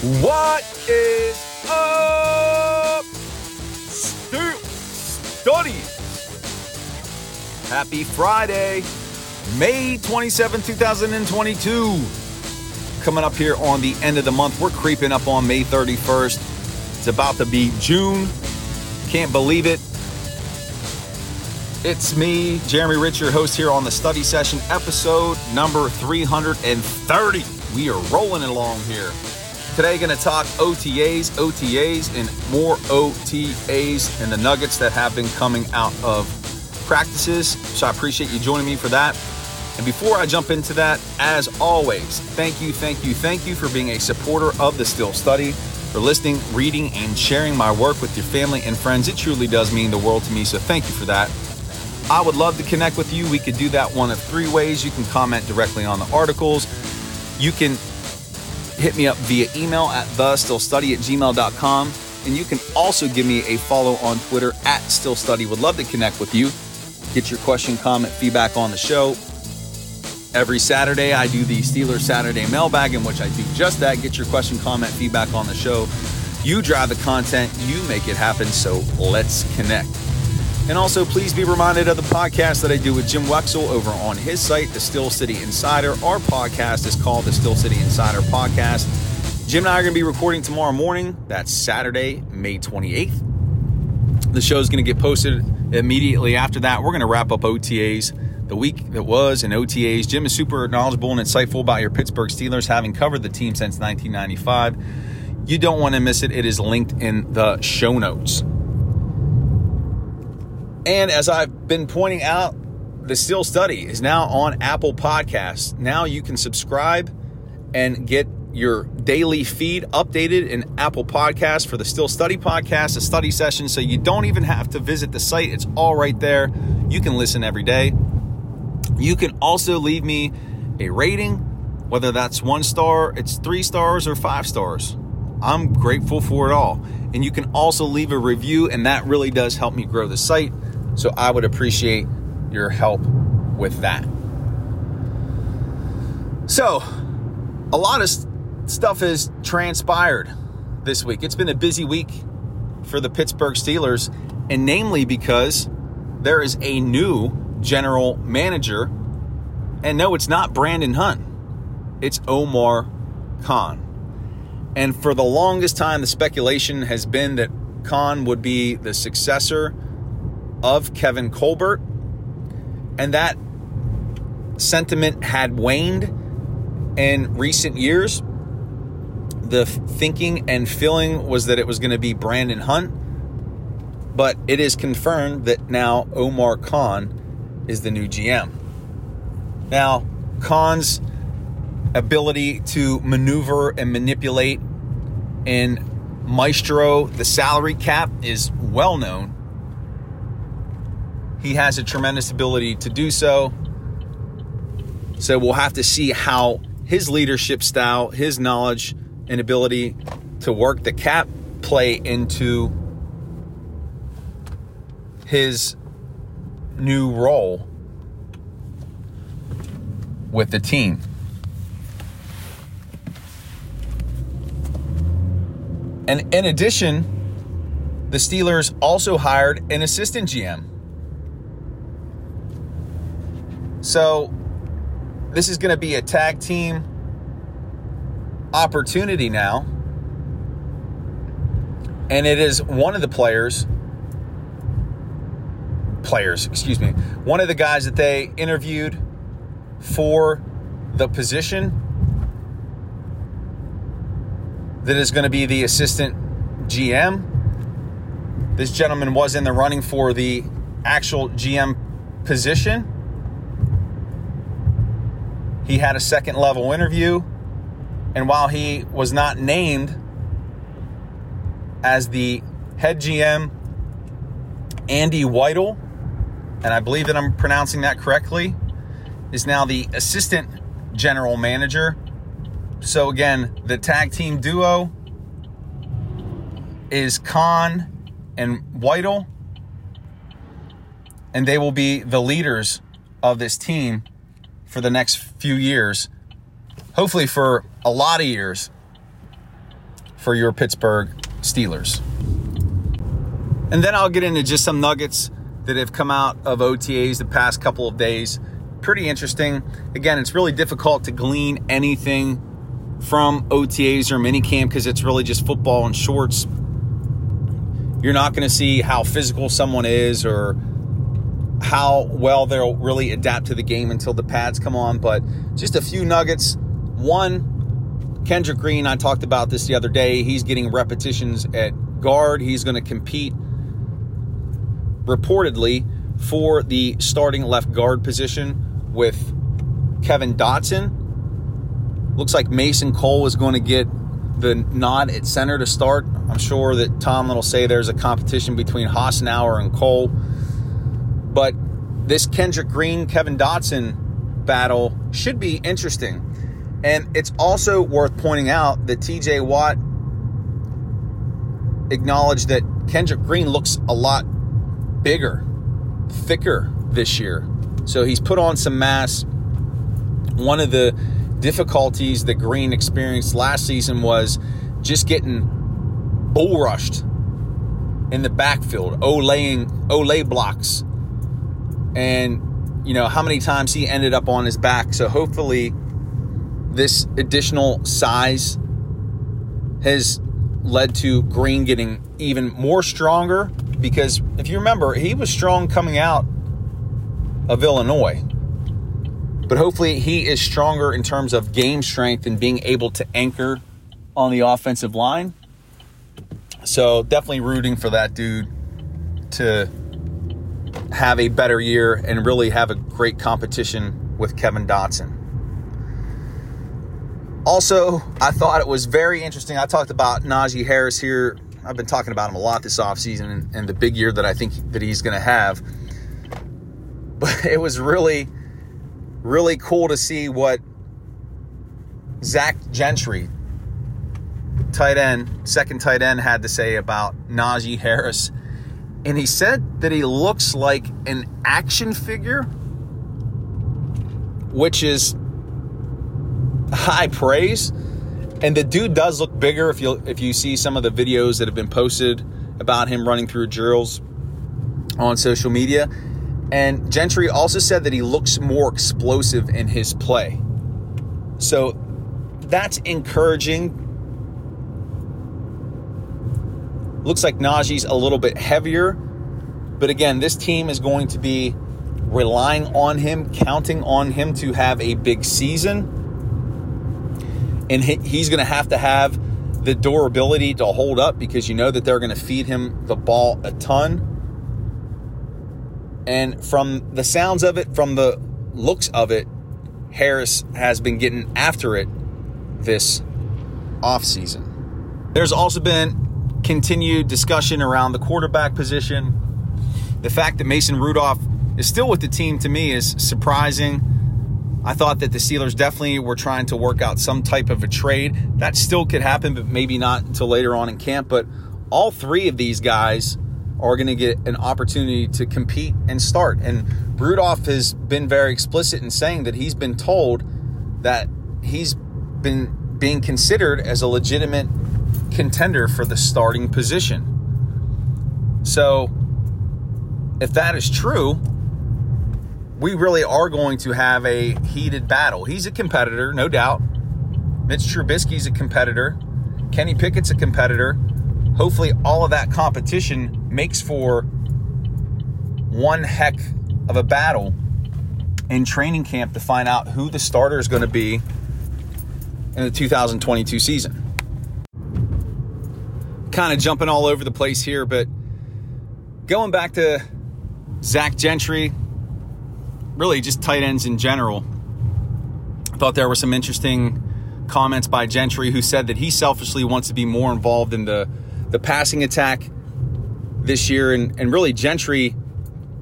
What is up, Steel Studians? Happy Friday, May 27, 2022. Coming up here on the end of the month, we're creeping up on May 31st. It's about to be June. Can't believe it. It's me, Jeremy Rich, your host here on the study session, episode number 330. We are rolling along here. Today, going to talk OTAs, OTAs, and more OTAs and the nuggets that have been coming out of practices. So I appreciate you joining me for that. And before I jump into that, as always, thank you, thank you, thank you for being a supporter of the Steel Study, for listening, reading, and sharing my work with your family and friends. It truly does mean the world to me. So thank you for that. I would love to connect with you. We could do that one of three ways. You can comment directly on the articles. You can hit me up via email at thesteelstudy at gmail.com. And you can also give me a follow on Twitter at steelstudy. Would love to connect with you get your question, comment, feedback on the show. Every Saturday, I do the Steelers Saturday mailbag, in which I do just that get your question, comment, feedback on the show. You drive the content, you make it happen, so let's connect. And also, please be reminded of the podcast that I do with Jim Wexell over on his site, The Steel City Insider. Our podcast is called The Steel City Insider Podcast. Jim and I are going to be recording tomorrow morning. That's Saturday, May 28th. The show is going to get posted immediately after that, we're going to wrap up OTAs. The week that was in OTAs, Jim is super knowledgeable and insightful about your Pittsburgh Steelers, having covered the team since 1995. You don't want to miss it. It is linked in the show notes. And as I've been pointing out, the Steel Study is now on Apple Podcasts. Now you can subscribe and get your daily feed updated in Apple Podcasts for the Steel Study podcast, a study session, so you don't even have to visit the site. It's all right there. You can listen every day. You can also leave me a rating, whether that's one star, it's three stars, or five stars. I'm grateful for it all. And you can also leave a review, and that really does help me grow the site. So I would appreciate your help with that. So, a lot of stuff has transpired this week. It's been a busy week for the Pittsburgh Steelers, and namely because there is a new general manager. And no, it's not Brandon Hunt, it's Omar Khan. And for the longest time, the speculation has been that Khan would be the successor of Kevin Colbert. And that sentiment had waned in recent years the thinking and feeling was that it was going to be Brandon Hunt, but it is confirmed that now Omar Khan is the new GM. Now, Khan's ability to maneuver and manipulate in maestro the salary cap is well known. He has a tremendous ability to do so. So we'll have to see how his leadership style, his knowledge, and ability to work the cap play into his new role with the team. And in addition, the Steelers also hired an assistant GM. So this is going to be a tag team opportunity now. And it is one of the players, players, excuse me, one of the guys that they interviewed for the position that is going to be the assistant GM. This gentleman was in the running for the actual GM position. He had a second level interview and while he was not named as the head GM, Andy Weidl, and I believe that I'm pronouncing that correctly, is now the assistant general manager. So again, the tag team duo is Khan and Weidl, and they will be the leaders of this team for the next few years hopefully for a lot of years for your Pittsburgh Steelers. And then I'll get into just some nuggets that have come out of OTAs the past couple of days. Pretty interesting. Again, it's really difficult to glean anything from OTAs or minicamp because it's really just football and shorts. You're not going to see how physical someone is or how well they'll really adapt to the game until the pads come on. But just a few nuggets. One, Kendrick Green, I talked about this the other day. He's getting repetitions at guard. He's going to compete reportedly for the starting left guard position with Kevin Dotson. Looks like Mason Cole is going to get the nod at center to start. I'm sure that Tomlin will say there's a competition between Hassenauer and Cole. But this Kendrick Green, Kevin Dotson battle should be interesting. And it's also worth pointing out that TJ Watt acknowledged that Kendrick Green looks a lot bigger, thicker this year. So he's put on some mass. One of the difficulties that Green experienced last season was just getting bull rushed in the backfield, olaying olay blocks. And you know how many times he ended up on his back. So hopefully this additional size has led to Green getting even more stronger because if you remember, he was strong coming out of Illinois. But hopefully, he is stronger in terms of game strength and being able to anchor on the offensive line. So, definitely rooting for that dude to have a better year and really have a great competition with Kevin Dotson. Also, I thought it was very interesting. I talked about Najee Harris here. I've been talking about him a lot this offseason and, the big year that I think that he's going to have. But it was really really cool to see what Zach Gentry, tight end, second tight end, had to say about Najee Harris. And he said that he looks like an action figure, which is high praise. And the dude does look bigger if you if you see some of the videos that have been posted about him running through drills on social media. And Gentry also said that he looks more explosive in his play. So that's encouraging. Looks like Najee's a little bit heavier. But again, this team is going to be relying on him, counting on him to have a big season. And he's going to have to have the durability to hold up because you know that they're going to feed him the ball a ton. And from the sounds of it, from the looks of it, Harris has been getting after it this offseason. There's also been continued discussion around the quarterback position. The fact that Mason Rudolph is still with the team to me is surprising. I thought that the Steelers definitely were trying to work out some type of a trade. That still could happen, but maybe not until later on in camp. But all three of these guys are going to get an opportunity to compete and start. And Rudolph has been very explicit in saying that he's been told that he's been being considered as a legitimate contender for the starting position. So, if that is true, we really are going to have a heated battle. He's a competitor, no doubt. Mitch Trubisky's a competitor. Kenny Pickett's a competitor hopefully all of that competition makes for one heck of a battle in training camp to find out who the starter is going to be in the 2022 season. Kind of jumping all over the place here, but going back to Zach Gentry, really just tight ends in general. I thought there were some interesting comments by Gentry who said that he selfishly wants to be more involved in the the passing attack this year. And, and really, Gentry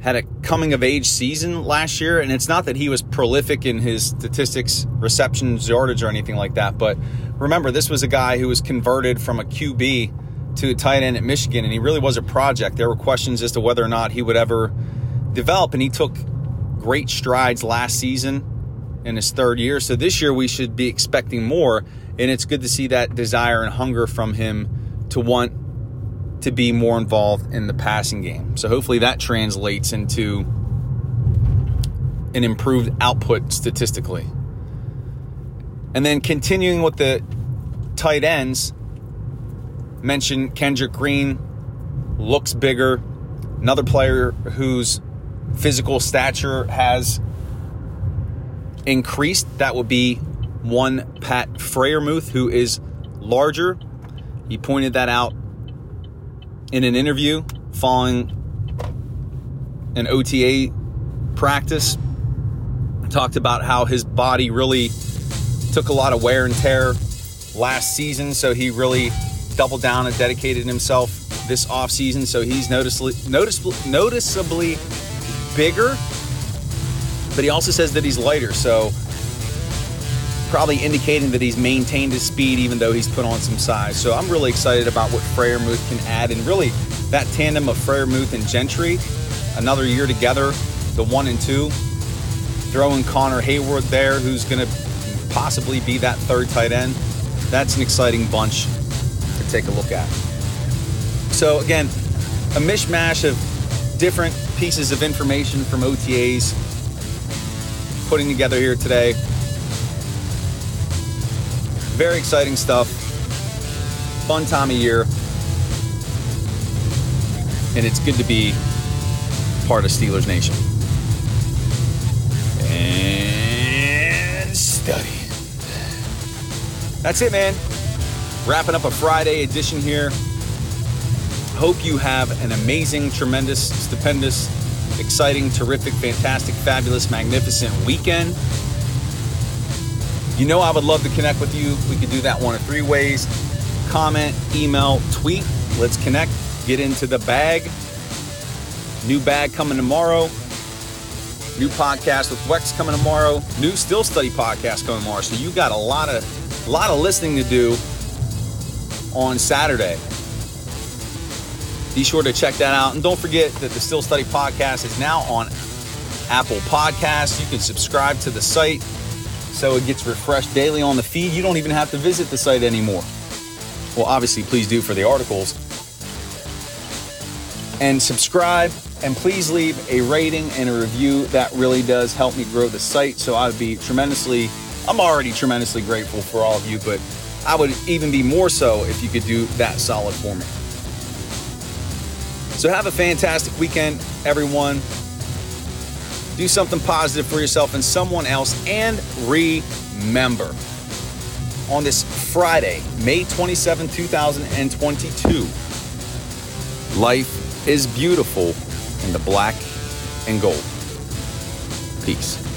had a coming of age season last year. And it's not that he was prolific in his statistics, receptions, yardage, or anything like that. But remember, this was a guy who was converted from a QB to a tight end at Michigan, and he really was a project. There were questions as to whether or not he would ever develop, and he took great strides last season in his third year. So this year we should be expecting more, and it's good to see that desire and hunger from him to want to be more involved in the passing game. So hopefully that translates into an improved output statistically. And then continuing with the tight ends, mentioned Kendrick Green looks bigger. Another player whose physical stature has increased, that would be one Pat Freiermuth, who is larger. He pointed that out in an interview following an OTA practice. Talked about how his body really took a lot of wear and tear last season, so he really doubled down and dedicated himself this offseason. So he's noticeably, noticeably, noticeably bigger, but he also says that he's lighter. So probably indicating that he's maintained his speed even though he's put on some size. So I'm really excited about what Freiermuth can add. And really, that tandem of Freiermuth and Gentry, another year together, the one and two. Throwing Connor Heyward there, who's going to possibly be that third tight end. That's an exciting bunch take a look at. So, again, a mishmash of different pieces of information from OTAs putting together here today. Very exciting stuff. Fun time of year. And it's good to be part of Steelers Nation. And study. That's it, man. Wrapping up a Friday edition here. Hope you have an amazing, tremendous, stupendous, exciting, terrific, fantastic, fabulous, magnificent weekend. You know, I would love to connect with you. We could do that one of three ways comment, email, tweet. Let's connect, get into the bag. New bag coming tomorrow. New podcast with Wex coming tomorrow. New Steel Study podcast coming tomorrow. So you got a lot of a lot of listening to do on Saturday. Be sure to check that out. And don't forget that the Steel Study podcast is now on Apple Podcasts. You can subscribe to the site so it gets refreshed daily on the feed. You don't even have to visit the site anymore. Well, obviously, please do for the articles. And subscribe, and please leave a rating and a review. That really does help me grow the site. So I would be tremendously, I'm already tremendously grateful for all of you, but I would even be more so if you could do that solid for me. So have a fantastic weekend, everyone. Do something positive for yourself and someone else. And remember, on this Friday, May 27, 2022, life is beautiful in the black and gold. Peace.